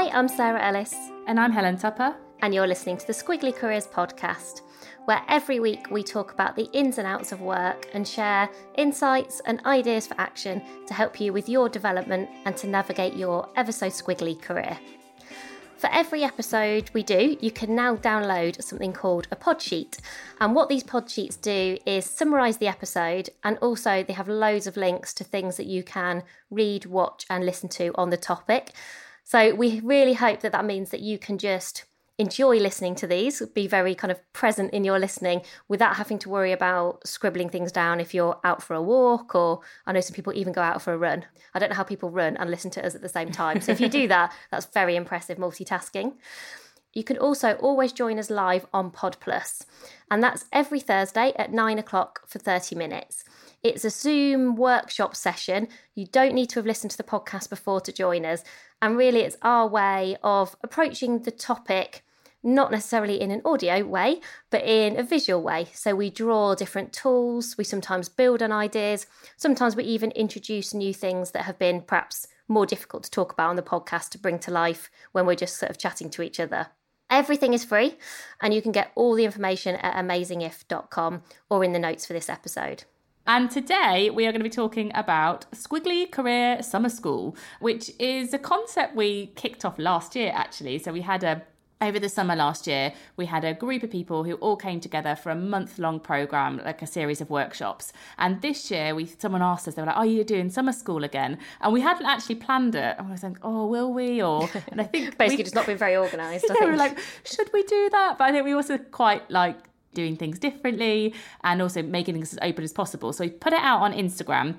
Hi, I'm Sarah Ellis, And I'm Helen Tupper. and you're listening to the Squiggly Careers podcast, where every week we talk about the ins and outs of work and share insights and ideas for action to help you with your development and to navigate your ever so squiggly career. For every episode we do, you can now download something called a pod sheet. And what these pod sheets do is summarise the episode, and also they have loads of links to things that you can read, watch, and listen to on the topic. So we really hope that that means that you can just enjoy listening to these, be very kind of present in your listening without having to worry about scribbling things down if you're out for a walk or I know some people even go out for a run. I don't know how people run and listen to us at the same time. So if you do that, that's very impressive multitasking. You can also always join us live on Pod Plus, and that's every Thursday at nine o'clock for 30 minutes. It's a Zoom workshop session. You don't need to have listened to the podcast before to join us. And really, it's our way of approaching the topic not necessarily in an audio way, but in a visual way. So we draw different tools, we sometimes build on ideas, sometimes we even introduce new things that have been perhaps more difficult to talk about on the podcast to bring to life when we're just sort of chatting to each other. Everything is free, and you can get all the information at amazingif.com or in the notes for this episode. And today we are going to be talking about Squiggly Career Summer School, which is a concept we kicked off last year actually. So we had a over the summer last year, we had a group of people who all came together for a month long program, like a series of workshops. And this year, we someone asked us, they were like, oh, "Are you doing summer school again?" And we hadn't actually planned it. And we was like, "Oh, will we?" Or and I think Basically, we- just not been very organised. I yeah, we were like, should we do that? But I think we also quite like doing things differently and also making things as open as possible. So we put it out on Instagram.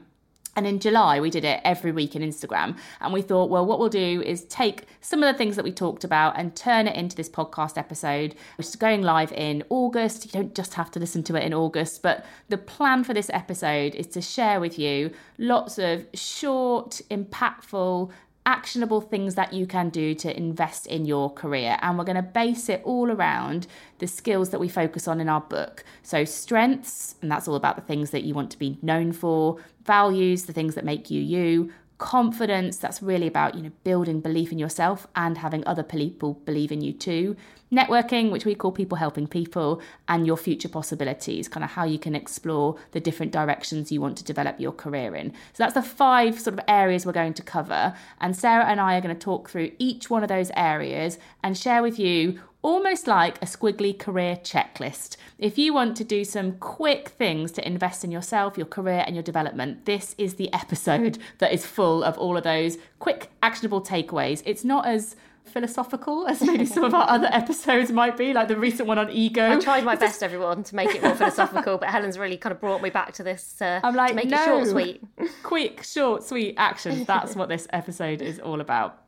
And in July, we did it every week in Instagram. And we thought, well, what we'll do is take some of the things that we talked about and turn it into this podcast episode, which is going live in August. You don't just have to listen to it in August, but the plan for this episode is to share with you lots of short, impactful, actionable things that you can do to invest in your career. And we're going to base it all around the skills that we focus on in our book. So, strengths, and that's all about the things that you want to be known for, values, the things that make you you. Confidence, that's really about, you know, building belief in yourself and having other people believe in you too. Networking, which we call people helping people, and your future possibilities, kind of how you can explore the different directions you want to develop your career in. So that's the five sort of areas we're going to cover. And Sarah and I are going to talk through each one of those areas and share with you almost like a squiggly career checklist. If you want to do some quick things to invest in yourself, your career, and your development, this is the episode that is full of all of those quick, actionable takeaways. It's not as philosophical as maybe some of our other episodes might be, like the recent one on ego. I tried my best, everyone, to make it more philosophical, but Helen's really kind of brought me back to this. Uh, I'm like, to make no. it short, sweet. Quick, short, sweet actions. That's what this episode is all about.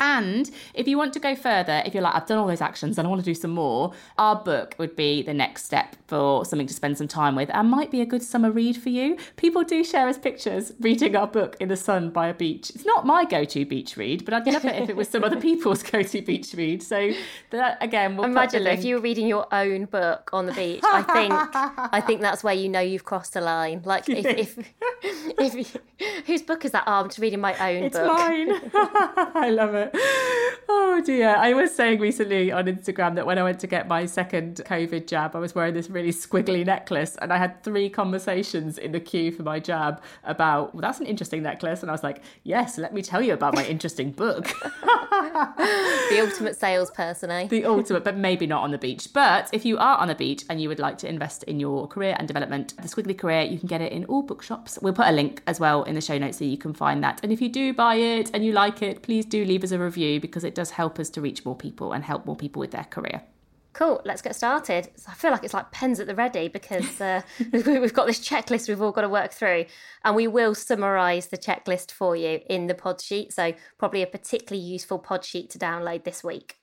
And if you want to go further, if you're like, I've done all those actions and I want to do some more, our book would be the next step for something to spend some time with and might be a good summer read for you. People do share us pictures reading our book in the sun by a beach. It's not my go to beach read, but I'd love it if it was some other people's go to beach read. So, that again, we'll Imagine if you were reading your own book on the beach. I think I think that's where you know you've crossed a line. Like if, if, if whose book is that? Oh, I'm just reading my own It's book. It's mine. I love it. Oh dear. I was saying recently on Instagram that when I went to get my second COVID jab, I was wearing this really squiggly necklace and I had three conversations in the queue for my jab about, well, that's an interesting necklace. And I was like, yes, let me tell you about my interesting book. the ultimate salesperson, eh? The ultimate, but maybe not on the beach. But if you are on the beach and you would like to invest in your career and development, the Squiggly Career, you can get it in all bookshops. We'll put a link as well in the show notes so you can find that. And if you do buy it and you like it, please do leave us a review because it does help us to reach more people and help more people with their career. Cool, let's get started. I feel like it's like pens at the ready because uh, we've got this checklist we've all got to work through, and we will summarise the checklist for you in the pod sheet. So, probably a particularly useful pod sheet to download this week.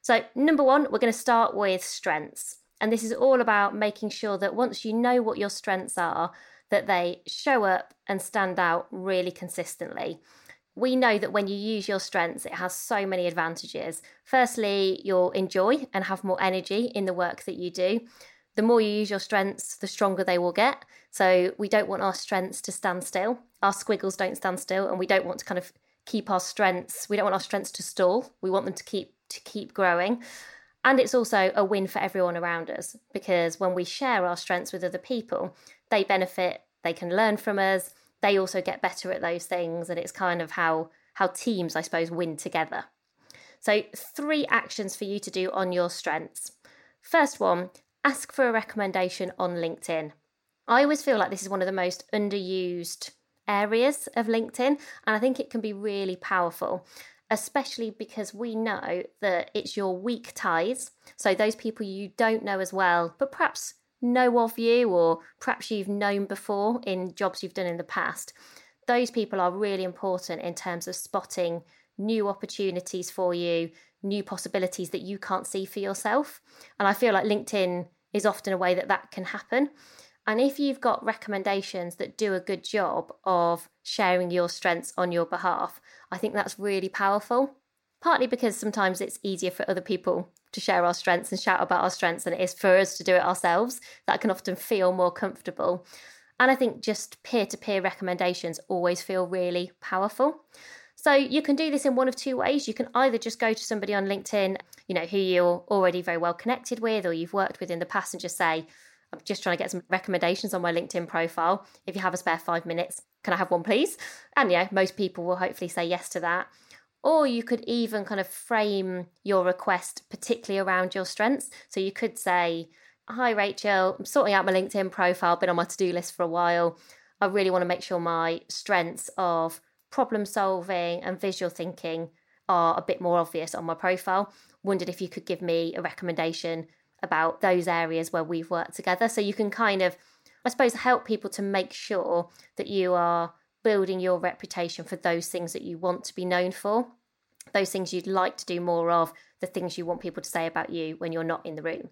So, number one, we're going to start with strengths. And this is all about making sure that once you know what your strengths are, that they show up and stand out really consistently we know that when you use your strengths, it has so many advantages. Firstly, you'll enjoy and have more energy in the work that you do. The more you use your strengths, the stronger they will get. So, we don't want our strengths to stand still. Our squiggles don't stand still, and we don't want to kind of keep our strengths. We don't want our strengths to stall. We want them to keep to keep growing. And it's also a win for everyone around us because when we share our strengths with other people, they benefit, they can learn from us, they also get better at those things and it's kind of how how teams i suppose win together. So three actions for you to do on your strengths. First one ask for a recommendation on linkedin. I always feel like this is one of the most underused areas of linkedin and i think it can be really powerful especially because we know that it's your weak ties. So those people you don't know as well but perhaps know of you or perhaps you've known before in jobs you've done in the past, those people are really important in terms of spotting new opportunities for you, new possibilities that you can't see for yourself. And I feel like LinkedIn is often a way that that can happen. And if you've got recommendations that do a good job of sharing your strengths on your behalf, I think that's really powerful. Partly because sometimes it's easier for other people to share our strengths and shout about our strengths than it is for us to do it ourselves. That can often feel more comfortable. And I think just peer to peer recommendations always feel really powerful. So you can do this in one of two ways. You can either just go to somebody on LinkedIn, you know, who you're already very well connected with or you've worked with in the past and just say, I'm just trying to get some recommendations on my LinkedIn profile. If you have a spare five minutes, can I have one, please? And yeah, most people will hopefully say yes to that. Or you could even kind of frame your request particularly around your strengths. So you could say, Hi, Rachel, I'm sorting out my LinkedIn profile, been on my to do list for a while. I really want to make sure my strengths of problem solving and visual thinking are a bit more obvious on my profile. Wondered if you could give me a recommendation about those areas where we've worked together. So you can kind of, I suppose, help people to make sure that you are building your reputation for those things that you want to be known for, those things you'd like to do more of, the things you want people to say about you when you're not in the room.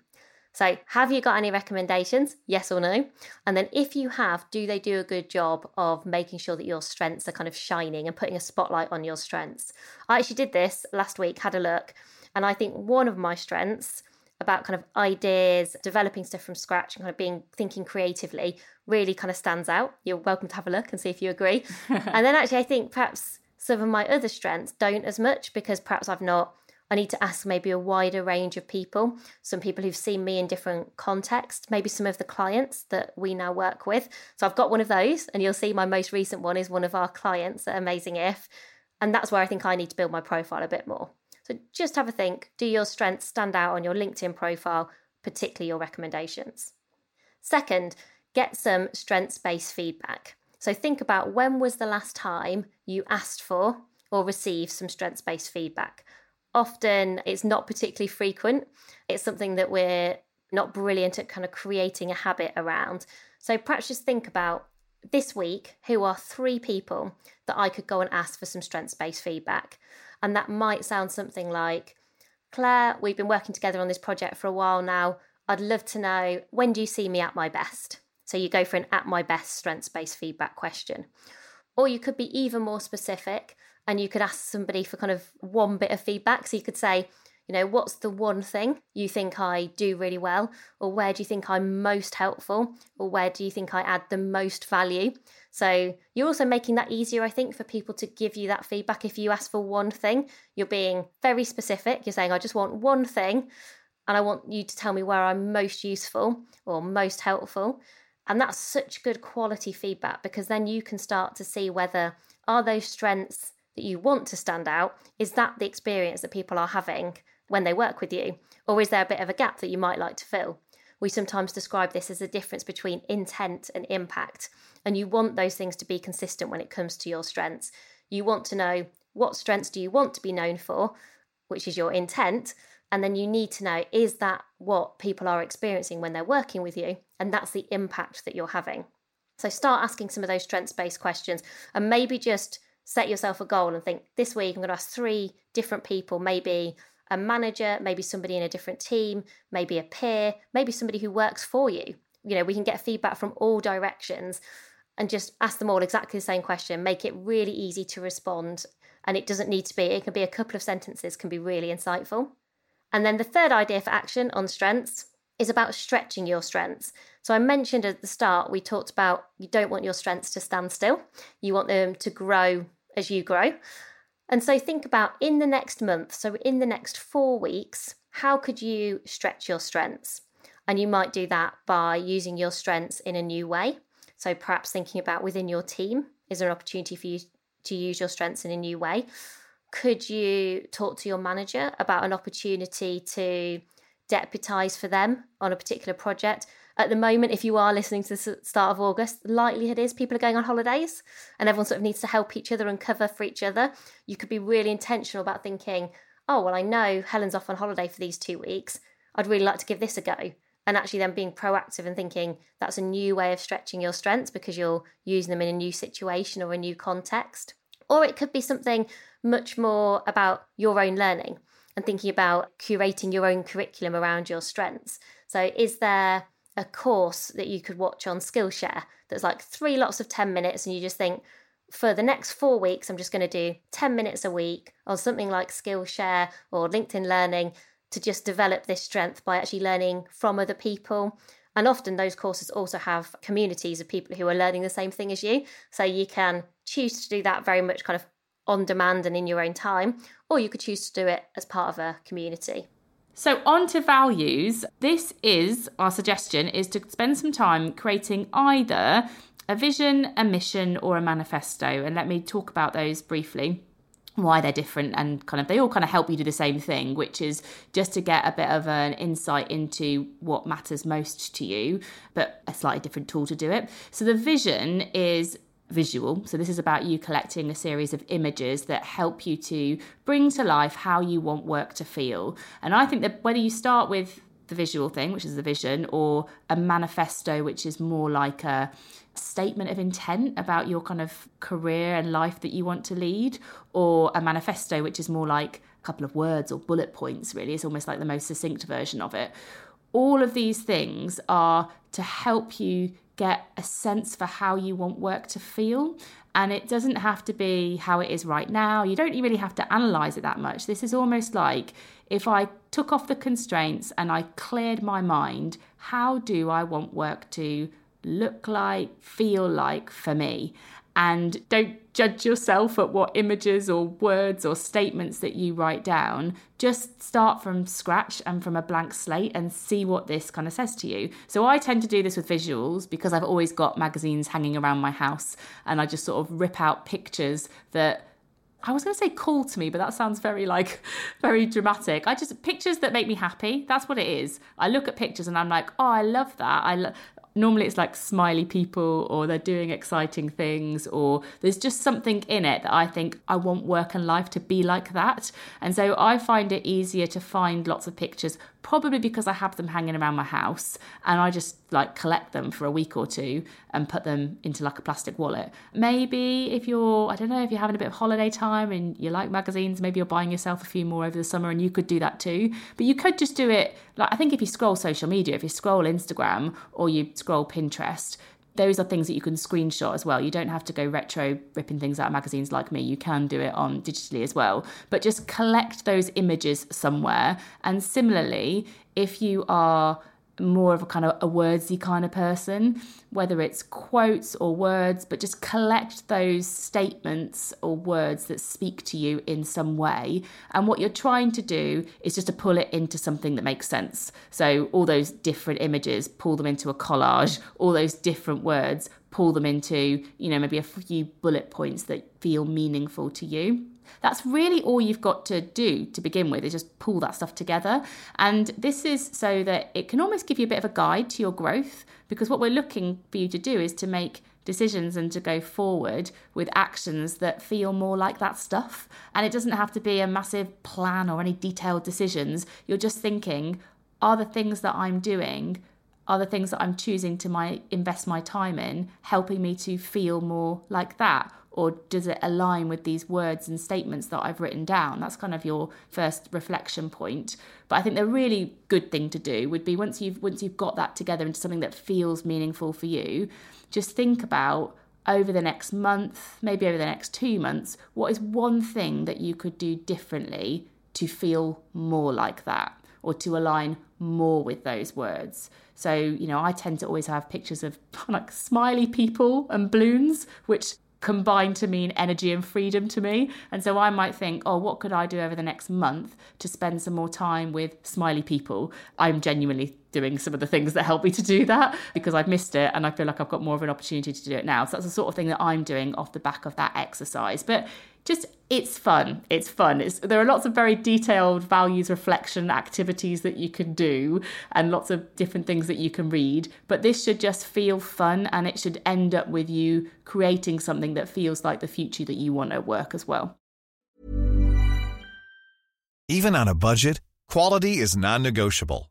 So, have you got any recommendations? Yes or no? And then, if you have, do they do a good job of making sure that your strengths are kind of shining and putting a spotlight on your strengths? I actually did this last week, had a look, and I think one of my strengths about kind of ideas, developing stuff from scratch, and kind of being thinking creatively really kind of stands out. You're welcome to have a look and see if you agree. and then actually, I think perhaps some of my other strengths don't as much because perhaps I've not. I need to ask maybe a wider range of people, some people who've seen me in different contexts, maybe some of the clients that we now work with. So I've got one of those, and you'll see my most recent one is one of our clients at Amazing If. And that's where I think I need to build my profile a bit more. So just have a think do your strengths stand out on your LinkedIn profile, particularly your recommendations? Second, get some strengths based feedback. So think about when was the last time you asked for or received some strengths based feedback. Often it's not particularly frequent. It's something that we're not brilliant at kind of creating a habit around. So perhaps just think about this week who are three people that I could go and ask for some strengths based feedback. And that might sound something like, Claire, we've been working together on this project for a while now. I'd love to know when do you see me at my best? So you go for an at my best strengths based feedback question. Or you could be even more specific and you could ask somebody for kind of one bit of feedback. So you could say, You know, what's the one thing you think I do really well? Or where do you think I'm most helpful? Or where do you think I add the most value? So you're also making that easier, I think, for people to give you that feedback. If you ask for one thing, you're being very specific. You're saying, I just want one thing, and I want you to tell me where I'm most useful or most helpful. And that's such good quality feedback because then you can start to see whether are those strengths that you want to stand out, is that the experience that people are having when they work with you? Or is there a bit of a gap that you might like to fill? We sometimes describe this as a difference between intent and impact. And you want those things to be consistent when it comes to your strengths. You want to know what strengths do you want to be known for, which is your intent. And then you need to know is that what people are experiencing when they're working with you? And that's the impact that you're having. So start asking some of those strengths based questions and maybe just set yourself a goal and think this week I'm going to ask three different people, maybe a manager, maybe somebody in a different team, maybe a peer, maybe somebody who works for you. You know, we can get feedback from all directions and just ask them all exactly the same question, make it really easy to respond. And it doesn't need to be, it can be a couple of sentences, can be really insightful. And then the third idea for action on strengths is about stretching your strengths. So I mentioned at the start, we talked about you don't want your strengths to stand still, you want them to grow as you grow. And so think about in the next month, so in the next four weeks, how could you stretch your strengths? And you might do that by using your strengths in a new way. So perhaps thinking about within your team, is there an opportunity for you to use your strengths in a new way? Could you talk to your manager about an opportunity to deputise for them on a particular project? At the moment, if you are listening to the start of August, the likelihood is people are going on holidays and everyone sort of needs to help each other and cover for each other. You could be really intentional about thinking, oh, well, I know Helen's off on holiday for these two weeks. I'd really like to give this a go. And actually, then being proactive and thinking that's a new way of stretching your strengths because you're using them in a new situation or a new context. Or it could be something much more about your own learning and thinking about curating your own curriculum around your strengths. So, is there a course that you could watch on Skillshare that's like three lots of 10 minutes, and you just think, for the next four weeks, I'm just going to do 10 minutes a week on something like Skillshare or LinkedIn Learning to just develop this strength by actually learning from other people. And often those courses also have communities of people who are learning the same thing as you. So you can choose to do that very much kind of on demand and in your own time, or you could choose to do it as part of a community. So on to values. This is our suggestion is to spend some time creating either a vision, a mission or a manifesto and let me talk about those briefly why they're different and kind of they all kind of help you do the same thing which is just to get a bit of an insight into what matters most to you but a slightly different tool to do it so the vision is visual. So, this is about you collecting a series of images that help you to bring to life how you want work to feel. And I think that whether you start with the visual thing, which is the vision, or a manifesto, which is more like a statement of intent about your kind of career and life that you want to lead, or a manifesto, which is more like a couple of words or bullet points, really. It's almost like the most succinct version of it. All of these things are to help you get a sense for how you want work to feel. And it doesn't have to be how it is right now. You don't really have to analyze it that much. This is almost like if I took off the constraints and I cleared my mind, how do I want work to look like, feel like for me? and don't judge yourself at what images or words or statements that you write down. Just start from scratch and from a blank slate and see what this kind of says to you. So I tend to do this with visuals because I've always got magazines hanging around my house and I just sort of rip out pictures that I was going to say cool to me, but that sounds very like very dramatic. I just pictures that make me happy. That's what it is. I look at pictures and I'm like, oh, I love that. I lo- normally it's like smiley people or they're doing exciting things or there's just something in it that I think I want work and life to be like that. And so I find it easier to find lots of pictures probably because I have them hanging around my house and I just like collect them for a week or two and put them into like a plastic wallet. Maybe if you're, I don't know, if you're having a bit of holiday time and you like magazines, maybe you're buying yourself a few more over the summer and you could do that too. But you could just do it like I think if you scroll social media, if you scroll Instagram or you scroll Pinterest, those are things that you can screenshot as well. You don't have to go retro ripping things out of magazines like me. You can do it on digitally as well. But just collect those images somewhere. And similarly, if you are more of a kind of a wordsy kind of person, whether it's quotes or words, but just collect those statements or words that speak to you in some way. And what you're trying to do is just to pull it into something that makes sense. So all those different images, pull them into a collage, all those different words, pull them into, you know, maybe a few bullet points that feel meaningful to you. That's really all you've got to do to begin with is just pull that stuff together. And this is so that it can almost give you a bit of a guide to your growth because what we're looking for you to do is to make decisions and to go forward with actions that feel more like that stuff. And it doesn't have to be a massive plan or any detailed decisions. You're just thinking, are the things that I'm doing are the things that I'm choosing to my invest my time in helping me to feel more like that or does it align with these words and statements that I've written down? That's kind of your first reflection point. But I think the really good thing to do would be once you've once you've got that together into something that feels meaningful for you, just think about over the next month, maybe over the next 2 months, what is one thing that you could do differently to feel more like that or to align more with those words. So, you know, I tend to always have pictures of like smiley people and balloons, which combine to mean energy and freedom to me. And so I might think, oh, what could I do over the next month to spend some more time with smiley people? I'm genuinely doing some of the things that help me to do that because I've missed it and I feel like I've got more of an opportunity to do it now. So that's the sort of thing that I'm doing off the back of that exercise. But just it's fun. It's fun. It's, there are lots of very detailed values reflection activities that you can do and lots of different things that you can read. But this should just feel fun and it should end up with you creating something that feels like the future that you want at work as well. Even on a budget, quality is non negotiable.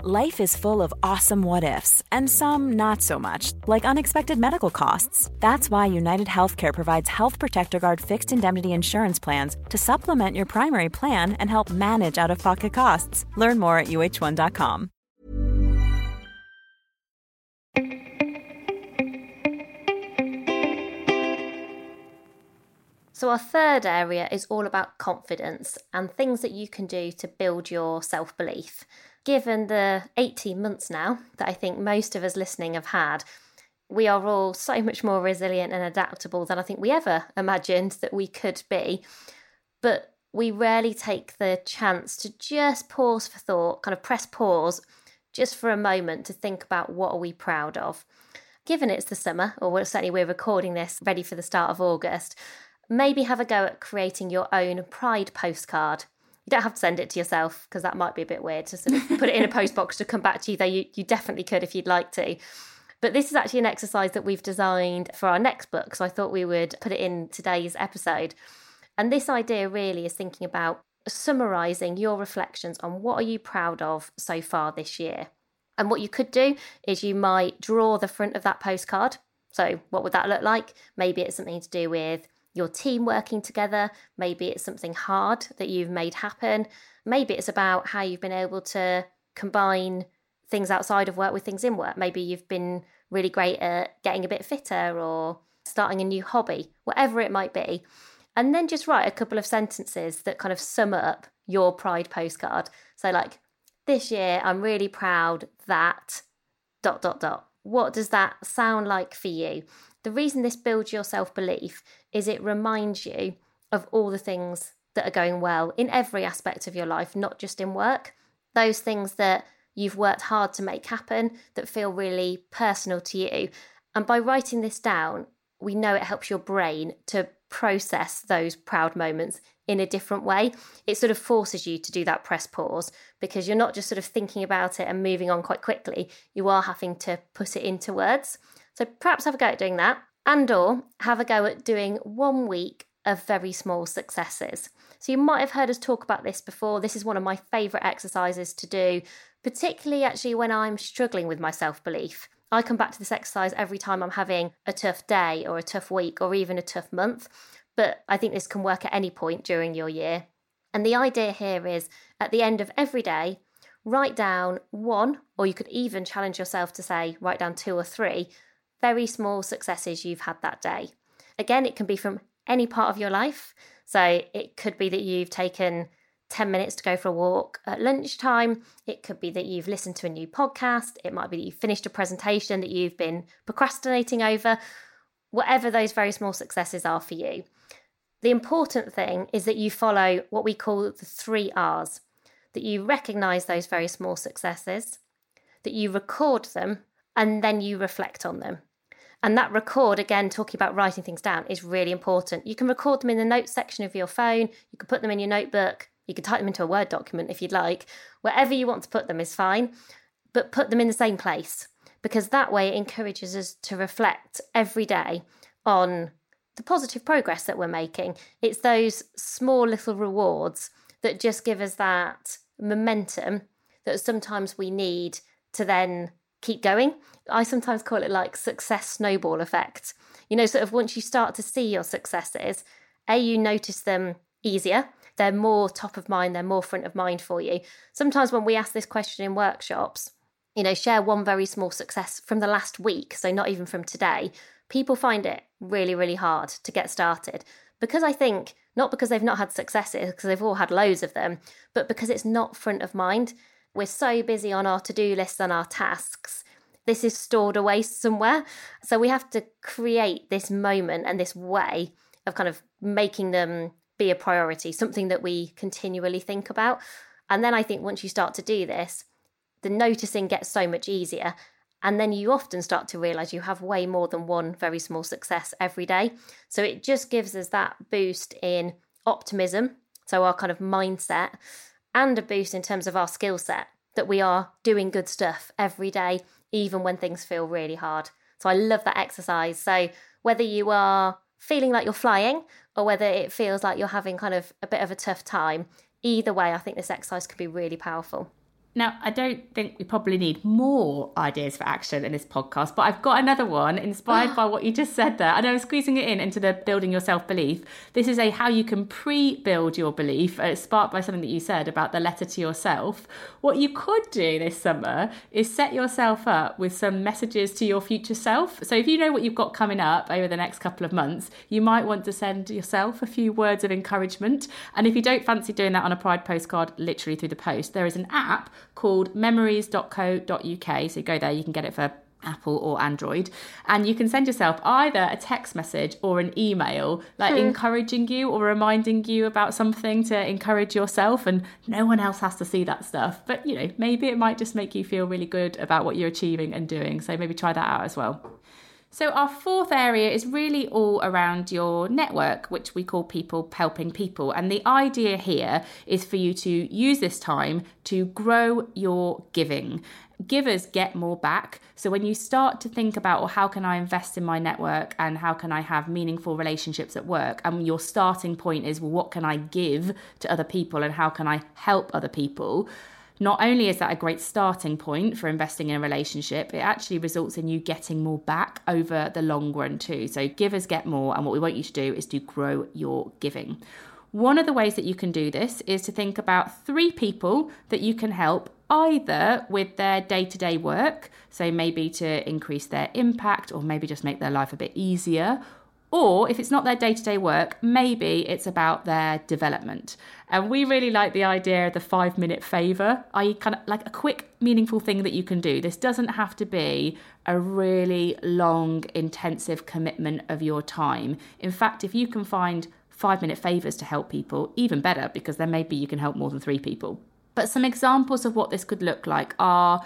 Life is full of awesome what ifs, and some not so much, like unexpected medical costs. That's why United Healthcare provides Health Protector Guard fixed indemnity insurance plans to supplement your primary plan and help manage out of pocket costs. Learn more at uh1.com. So, our third area is all about confidence and things that you can do to build your self belief given the 18 months now that I think most of us listening have had, we are all so much more resilient and adaptable than I think we ever imagined that we could be. But we rarely take the chance to just pause for thought, kind of press pause just for a moment to think about what are we proud of. Given it's the summer, or certainly we're recording this ready for the start of August, maybe have a go at creating your own pride postcard. You don't have to send it to yourself because that might be a bit weird to sort of put it in a post box to come back to you, though you, you definitely could if you'd like to. But this is actually an exercise that we've designed for our next book. So I thought we would put it in today's episode. And this idea really is thinking about summarizing your reflections on what are you proud of so far this year. And what you could do is you might draw the front of that postcard. So, what would that look like? Maybe it's something to do with your team working together. Maybe it's something hard that you've made happen. Maybe it's about how you've been able to combine things outside of work with things in work. Maybe you've been really great at getting a bit fitter or starting a new hobby, whatever it might be. And then just write a couple of sentences that kind of sum up your pride postcard. So, like, this year, I'm really proud that dot, dot, dot. What does that sound like for you? The reason this builds your self belief is it reminds you of all the things that are going well in every aspect of your life, not just in work. Those things that you've worked hard to make happen that feel really personal to you. And by writing this down, we know it helps your brain to process those proud moments in a different way. It sort of forces you to do that press pause because you're not just sort of thinking about it and moving on quite quickly. You are having to put it into words. So perhaps have a go at doing that and or have a go at doing one week of very small successes. So you might have heard us talk about this before. This is one of my favorite exercises to do, particularly actually when I'm struggling with my self-belief. I come back to this exercise every time I'm having a tough day or a tough week or even a tough month. But I think this can work at any point during your year. And the idea here is at the end of every day, write down one, or you could even challenge yourself to say, write down two or three very small successes you've had that day. Again, it can be from any part of your life. So it could be that you've taken 10 minutes to go for a walk at lunchtime. It could be that you've listened to a new podcast. It might be that you've finished a presentation that you've been procrastinating over. Whatever those very small successes are for you. The important thing is that you follow what we call the three R's that you recognize those very small successes, that you record them, and then you reflect on them. And that record, again, talking about writing things down, is really important. You can record them in the notes section of your phone, you can put them in your notebook, you can type them into a Word document if you'd like. Wherever you want to put them is fine, but put them in the same place because that way it encourages us to reflect every day on the positive progress that we're making. It's those small little rewards that just give us that momentum that sometimes we need to then keep going. I sometimes call it like success snowball effect. You know, sort of once you start to see your successes, A, you notice them easier. They're more top of mind, they're more front of mind for you. Sometimes when we ask this question in workshops, you know, share one very small success from the last week, so not even from today, people find it really, really hard to get started. Because I think, not because they've not had successes, because they've all had loads of them, but because it's not front of mind. We're so busy on our to do lists and our tasks. This is stored away somewhere. So we have to create this moment and this way of kind of making them be a priority, something that we continually think about. And then I think once you start to do this, the noticing gets so much easier. And then you often start to realize you have way more than one very small success every day. So it just gives us that boost in optimism, so our kind of mindset, and a boost in terms of our skill set that we are doing good stuff every day, even when things feel really hard. So I love that exercise. So whether you are feeling like you're flying or whether it feels like you're having kind of a bit of a tough time, either way, I think this exercise can be really powerful. Now, I don't think we probably need more ideas for action in this podcast, but I've got another one inspired by what you just said there. And I'm squeezing it in into the building your self belief. This is a how you can pre build your belief. It's sparked by something that you said about the letter to yourself. What you could do this summer is set yourself up with some messages to your future self. So if you know what you've got coming up over the next couple of months, you might want to send yourself a few words of encouragement. And if you don't fancy doing that on a Pride postcard, literally through the post, there is an app called memories.co.uk. So go there, you can get it for Apple or Android, and you can send yourself either a text message or an email, like hmm. encouraging you or reminding you about something to encourage yourself. And no one else has to see that stuff, but you know, maybe it might just make you feel really good about what you're achieving and doing. So maybe try that out as well. So, our fourth area is really all around your network, which we call people helping people. And the idea here is for you to use this time to grow your giving. Givers get more back. So, when you start to think about, well, how can I invest in my network and how can I have meaningful relationships at work? And your starting point is, well, what can I give to other people and how can I help other people? Not only is that a great starting point for investing in a relationship, it actually results in you getting more back over the long run too. So givers get more, and what we want you to do is to grow your giving. One of the ways that you can do this is to think about three people that you can help either with their day to day work, so maybe to increase their impact or maybe just make their life a bit easier, Or if it's not their day to day work, maybe it's about their development. And we really like the idea of the five minute favour, i.e., kind of like a quick, meaningful thing that you can do. This doesn't have to be a really long, intensive commitment of your time. In fact, if you can find five minute favours to help people, even better, because then maybe you can help more than three people. But some examples of what this could look like are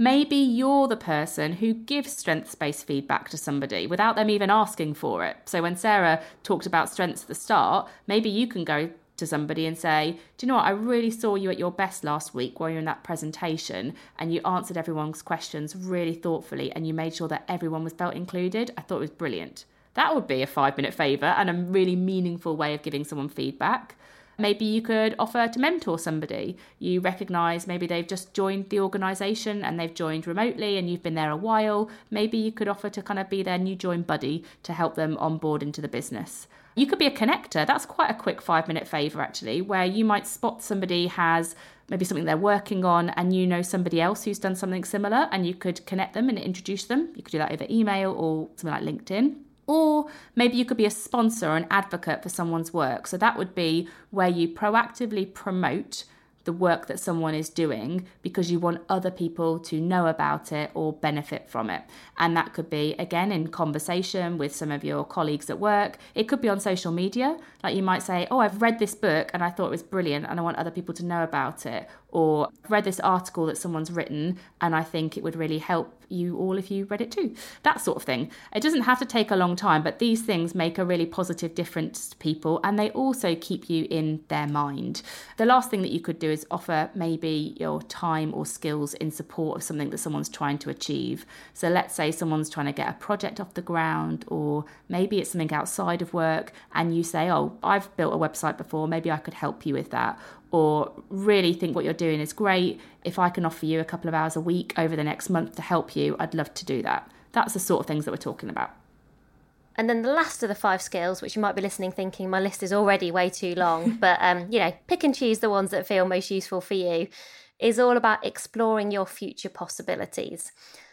Maybe you're the person who gives strengths based feedback to somebody without them even asking for it. So when Sarah talked about strengths at the start, maybe you can go to somebody and say, Do you know what? I really saw you at your best last week while you're in that presentation and you answered everyone's questions really thoughtfully and you made sure that everyone was felt included. I thought it was brilliant. That would be a five minute favour and a really meaningful way of giving someone feedback. Maybe you could offer to mentor somebody. You recognize maybe they've just joined the organization and they've joined remotely and you've been there a while. Maybe you could offer to kind of be their new join buddy to help them onboard into the business. You could be a connector. That's quite a quick five minute favor, actually, where you might spot somebody has maybe something they're working on and you know somebody else who's done something similar and you could connect them and introduce them. You could do that over email or something like LinkedIn. Or maybe you could be a sponsor or an advocate for someone's work. So that would be where you proactively promote the work that someone is doing because you want other people to know about it or benefit from it. And that could be, again, in conversation with some of your colleagues at work. It could be on social media. Like you might say, Oh, I've read this book and I thought it was brilliant and I want other people to know about it. Or read this article that someone's written and I think it would really help you all if you read it too. That sort of thing. It doesn't have to take a long time, but these things make a really positive difference to people and they also keep you in their mind. The last thing that you could do is offer maybe your time or skills in support of something that someone's trying to achieve. So let's say someone's trying to get a project off the ground, or maybe it's something outside of work, and you say, Oh, I've built a website before, maybe I could help you with that or really think what you're doing is great, if I can offer you a couple of hours a week over the next month to help you, I'd love to do that. That's the sort of things that we're talking about. And then the last of the five skills, which you might be listening thinking my list is already way too long, but um, you know, pick and choose the ones that feel most useful for you, is all about exploring your future possibilities.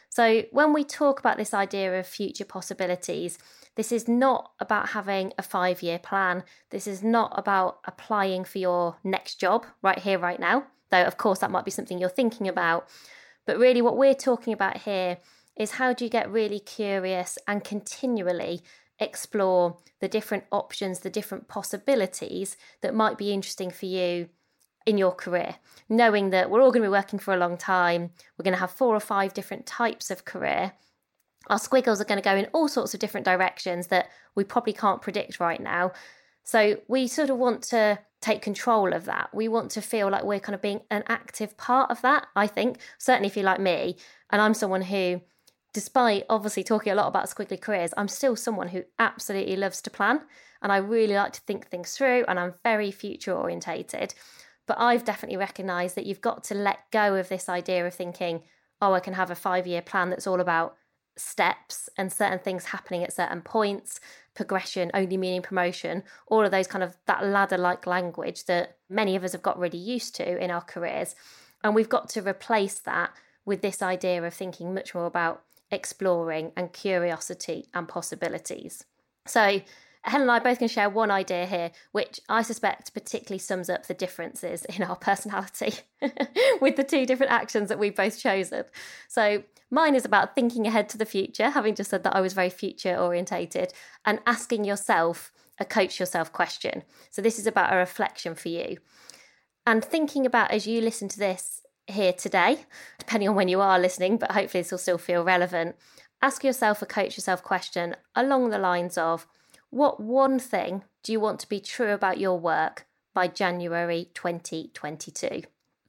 So when we talk about this idea of future possibilities, this is not about having a five year plan. This is not about applying for your next job right here, right now. Though, of course, that might be something you're thinking about. But really, what we're talking about here is how do you get really curious and continually explore the different options, the different possibilities that might be interesting for you in your career, knowing that we're all going to be working for a long time, we're going to have four or five different types of career, our squiggles are going to go in all sorts of different directions that we probably can't predict right now. So we sort of want to take control of that. We want to feel like we're kind of being an active part of that, I think. Certainly if you're like me, and I'm someone who, despite obviously talking a lot about squiggly careers, I'm still someone who absolutely loves to plan. And I really like to think things through, and I'm very future orientated. But I've definitely recognized that you've got to let go of this idea of thinking, oh, I can have a five year plan that's all about steps and certain things happening at certain points, progression only meaning promotion, all of those kind of that ladder like language that many of us have got really used to in our careers. And we've got to replace that with this idea of thinking much more about exploring and curiosity and possibilities. So, Helen and I both can share one idea here, which I suspect particularly sums up the differences in our personality with the two different actions that we've both chosen. So, mine is about thinking ahead to the future, having just said that I was very future orientated, and asking yourself a coach yourself question. So, this is about a reflection for you. And thinking about as you listen to this here today, depending on when you are listening, but hopefully this will still feel relevant, ask yourself a coach yourself question along the lines of, what one thing do you want to be true about your work by January 2022?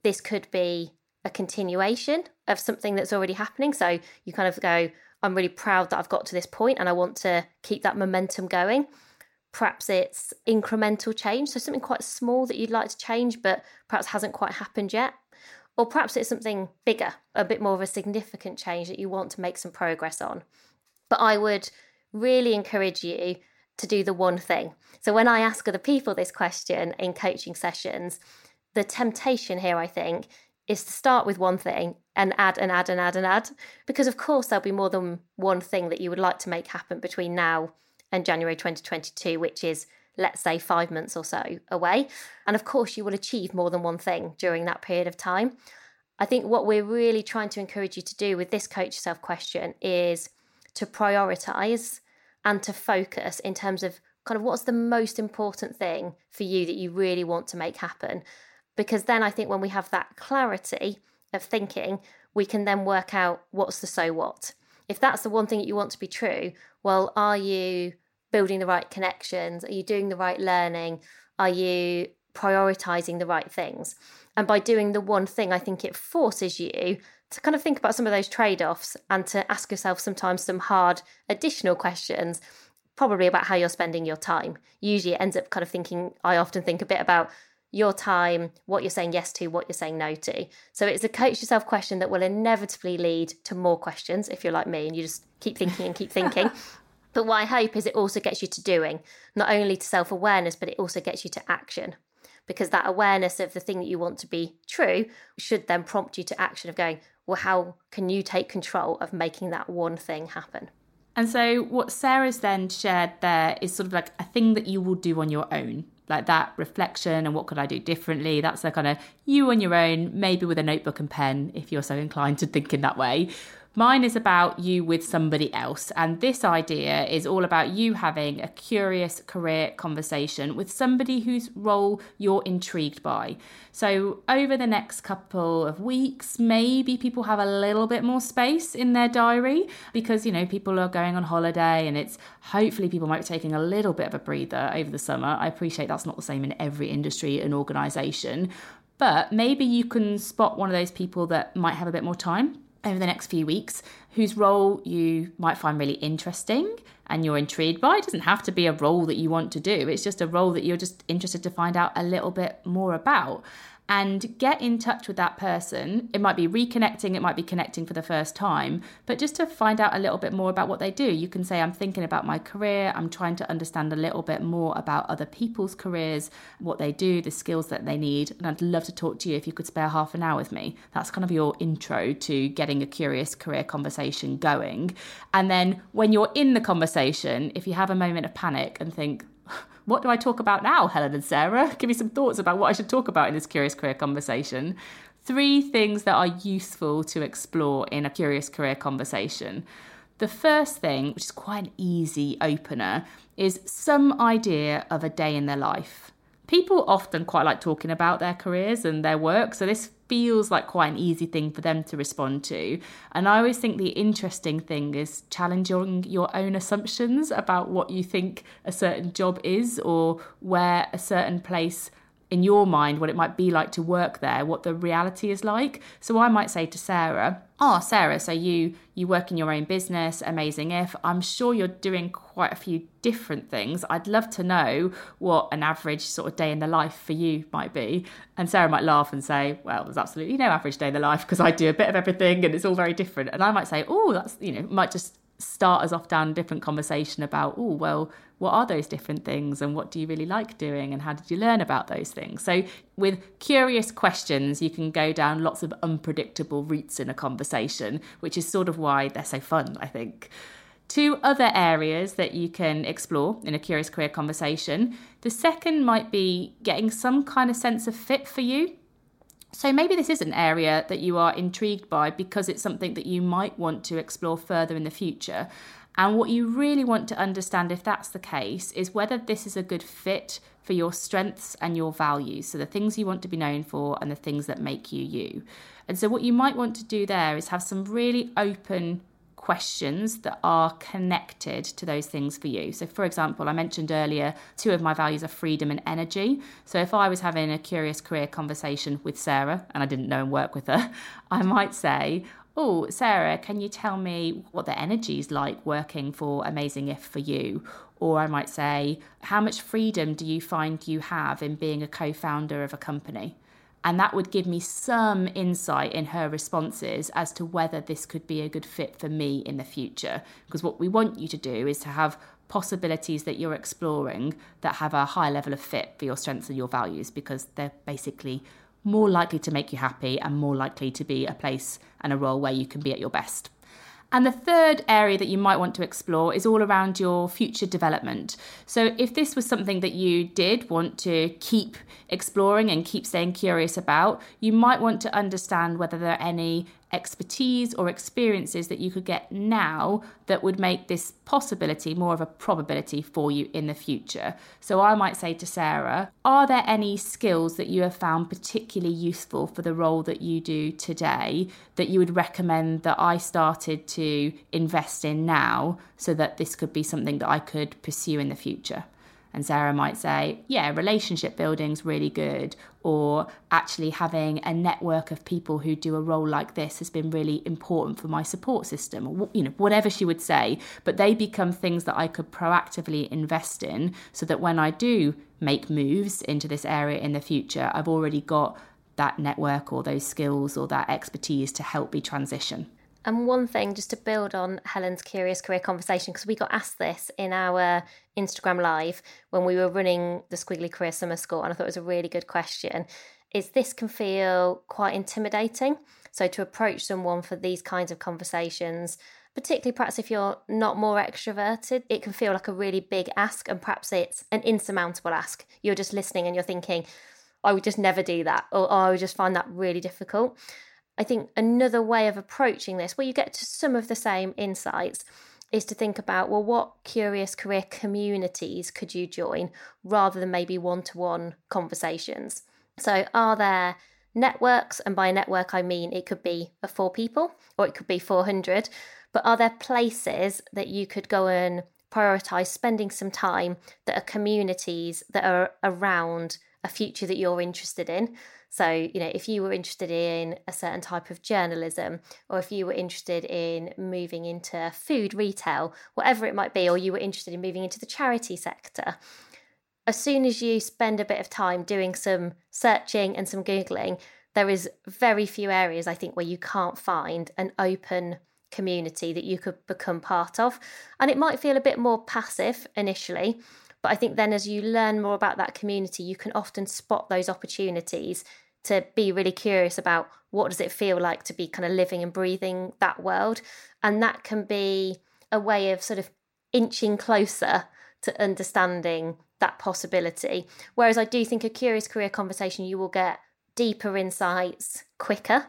This could be a continuation of something that's already happening. So you kind of go, I'm really proud that I've got to this point and I want to keep that momentum going. Perhaps it's incremental change, so something quite small that you'd like to change, but perhaps hasn't quite happened yet. Or perhaps it's something bigger, a bit more of a significant change that you want to make some progress on. But I would really encourage you to do the one thing. So when I ask other people this question in coaching sessions, the temptation here, I think, is to start with one thing and add and add and add and add. Because, of course, there'll be more than one thing that you would like to make happen between now and January 2022, which is let's say five months or so away. And of course, you will achieve more than one thing during that period of time. I think what we're really trying to encourage you to do with this coach yourself question is to prioritize and to focus in terms of kind of what's the most important thing for you that you really want to make happen. Because then I think when we have that clarity of thinking, we can then work out what's the so what. If that's the one thing that you want to be true, well, are you building the right connections? Are you doing the right learning? Are you prioritizing the right things? And by doing the one thing, I think it forces you to kind of think about some of those trade offs and to ask yourself sometimes some hard additional questions probably about how you're spending your time. Usually it ends up kind of thinking, I often think a bit about your time, what you're saying yes to, what you're saying no to. So it's a coach yourself question that will inevitably lead to more questions if you're like me and you just keep thinking and keep thinking. but what I hope is it also gets you to doing, not only to self awareness, but it also gets you to action. Because that awareness of the thing that you want to be true should then prompt you to action of going, well, how can you take control of making that one thing happen? And so, what Sarah's then shared there is sort of like a thing that you will do on your own, like that reflection and what could I do differently. That's a kind of you on your own, maybe with a notebook and pen if you're so inclined to think in that way. Mine is about you with somebody else. And this idea is all about you having a curious career conversation with somebody whose role you're intrigued by. So, over the next couple of weeks, maybe people have a little bit more space in their diary because, you know, people are going on holiday and it's hopefully people might be taking a little bit of a breather over the summer. I appreciate that's not the same in every industry and organization. But maybe you can spot one of those people that might have a bit more time over the next few weeks whose role you might find really interesting and you're intrigued by. It doesn't have to be a role that you want to do, it's just a role that you're just interested to find out a little bit more about and get in touch with that person. It might be reconnecting, it might be connecting for the first time, but just to find out a little bit more about what they do. You can say, I'm thinking about my career, I'm trying to understand a little bit more about other people's careers, what they do, the skills that they need, and I'd love to talk to you if you could spare half an hour with me. That's kind of your intro to getting a curious career conversation going. And then when you're in the conversation, if you have a moment of panic and think, what do I talk about now, Helen and Sarah? Give me some thoughts about what I should talk about in this Curious Career conversation. Three things that are useful to explore in a Curious Career conversation. The first thing, which is quite an easy opener, is some idea of a day in their life. People often quite like talking about their careers and their work, so this feels like quite an easy thing for them to respond to. And I always think the interesting thing is challenging your own assumptions about what you think a certain job is or where a certain place in your mind what it might be like to work there, what the reality is like. So I might say to Sarah, "Oh, Sarah, so you you work in your own business, Amazing If. I'm sure you're doing quite a few different things. I'd love to know what an average sort of day in the life for you might be." And Sarah might laugh and say, "Well, there's absolutely no average day in the life because I do a bit of everything and it's all very different." And I might say, "Oh, that's, you know, might just start us off down a different conversation about, oh, well, what are those different things and what do you really like doing and how did you learn about those things? So, with curious questions, you can go down lots of unpredictable routes in a conversation, which is sort of why they're so fun, I think. Two other areas that you can explore in a curious career conversation. The second might be getting some kind of sense of fit for you. So maybe this is an area that you are intrigued by because it's something that you might want to explore further in the future. And what you really want to understand, if that's the case, is whether this is a good fit for your strengths and your values. So, the things you want to be known for and the things that make you you. And so, what you might want to do there is have some really open questions that are connected to those things for you. So, for example, I mentioned earlier two of my values are freedom and energy. So, if I was having a curious career conversation with Sarah and I didn't know and work with her, I might say, Oh, Sarah, can you tell me what the energy is like working for Amazing If for you? Or I might say, How much freedom do you find you have in being a co founder of a company? And that would give me some insight in her responses as to whether this could be a good fit for me in the future. Because what we want you to do is to have possibilities that you're exploring that have a high level of fit for your strengths and your values because they're basically more likely to make you happy and more likely to be a place and a role where you can be at your best. And the third area that you might want to explore is all around your future development. So, if this was something that you did want to keep exploring and keep staying curious about, you might want to understand whether there are any expertise or experiences that you could get now that would make this possibility more of a probability for you in the future. So I might say to Sarah, are there any skills that you have found particularly useful for the role that you do today that you would recommend that I started to invest in now so that this could be something that I could pursue in the future? And Sarah might say, yeah, relationship building's really good, or actually having a network of people who do a role like this has been really important for my support system, or you know, whatever she would say. But they become things that I could proactively invest in so that when I do make moves into this area in the future, I've already got that network or those skills or that expertise to help me transition. And one thing, just to build on Helen's curious career conversation, because we got asked this in our Instagram live when we were running the Squiggly Career Summer School, and I thought it was a really good question. Is this can feel quite intimidating? So to approach someone for these kinds of conversations, particularly perhaps if you're not more extroverted, it can feel like a really big ask, and perhaps it's an insurmountable ask. You're just listening and you're thinking, I would just never do that, or, or I would just find that really difficult. I think another way of approaching this, where you get to some of the same insights, is to think about well, what curious career communities could you join rather than maybe one to one conversations? So, are there networks? And by network, I mean it could be four people or it could be 400, but are there places that you could go and prioritize spending some time that are communities that are around a future that you're interested in? So, you know, if you were interested in a certain type of journalism, or if you were interested in moving into food retail, whatever it might be, or you were interested in moving into the charity sector, as soon as you spend a bit of time doing some searching and some Googling, there is very few areas I think where you can't find an open community that you could become part of. And it might feel a bit more passive initially, but I think then as you learn more about that community, you can often spot those opportunities to be really curious about what does it feel like to be kind of living and breathing that world. And that can be a way of sort of inching closer to understanding that possibility. Whereas I do think a curious career conversation, you will get deeper insights quicker.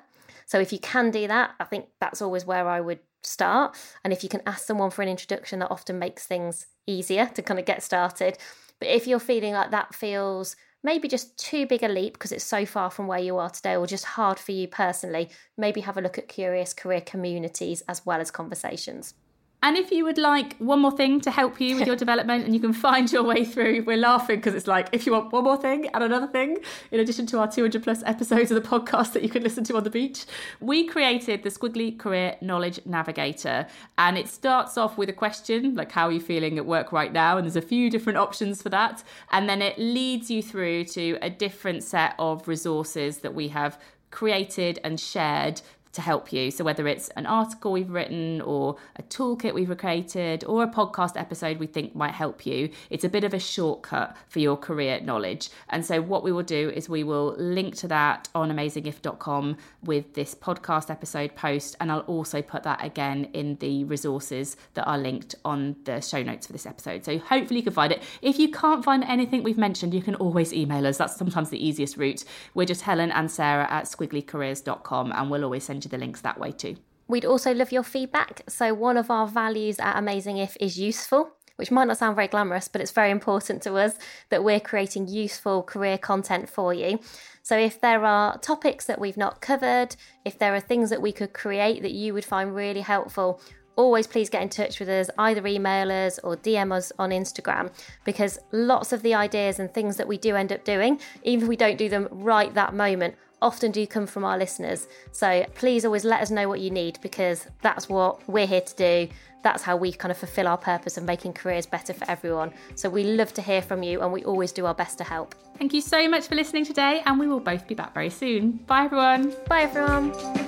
So if you can do that, I think that's always where I would start. And if you can ask someone for an introduction, that often makes things easier to kind of get started. But if you're feeling like that feels maybe just too big a leap because it's so far from where you are today, or just hard for you personally, maybe have a look at curious career communities as well as conversations. And if you would like one more thing to help you with your development and you can find your way through, we're laughing because it's like if you want one more thing and another thing, in addition to our 200 plus episodes of the podcast that you can listen to on the beach, we created the Squiggly Career Knowledge Navigator. And it starts off with a question like, How are you feeling at work right now? And there's a few different options for that. And then it leads you through to a different set of resources that we have created and shared to help you. So, whether it's an article we've written, or a toolkit we've created, or a podcast episode we think might help you, it's a bit of a shortcut for your career knowledge. And so, what we will do is we will link to that on amazingif.com with this podcast episode post, and I'll also put that again in the resources that are linked on the show notes for this episode. So, hopefully, you can find it. If you can't find anything we've mentioned, you can always email us. That's sometimes the easiest route. We're just Helen and Sarah at squigglycareers.com, and we'll always send you the links that way too. We'd also love your feedback. So, one of our values at Amazing If is useful, which might not sound very glamorous, but it's very important to us that we're creating useful career content for you. So, if there are topics that we've not covered, if there are things that we could create that you would find really helpful, always please get in touch with us, either email us or DM us on Instagram, because lots of the ideas and things that we do end up doing, even if we don't do them right that moment, often do come from our listeners. So please always let us know what you need because that's what we're here to do. That's how we kind of fulfill our purpose of making careers better for everyone. So we love to hear from you and we always do our best to help. Thank you so much for listening today, and we will both be back very soon. Bye, everyone. Bye, everyone.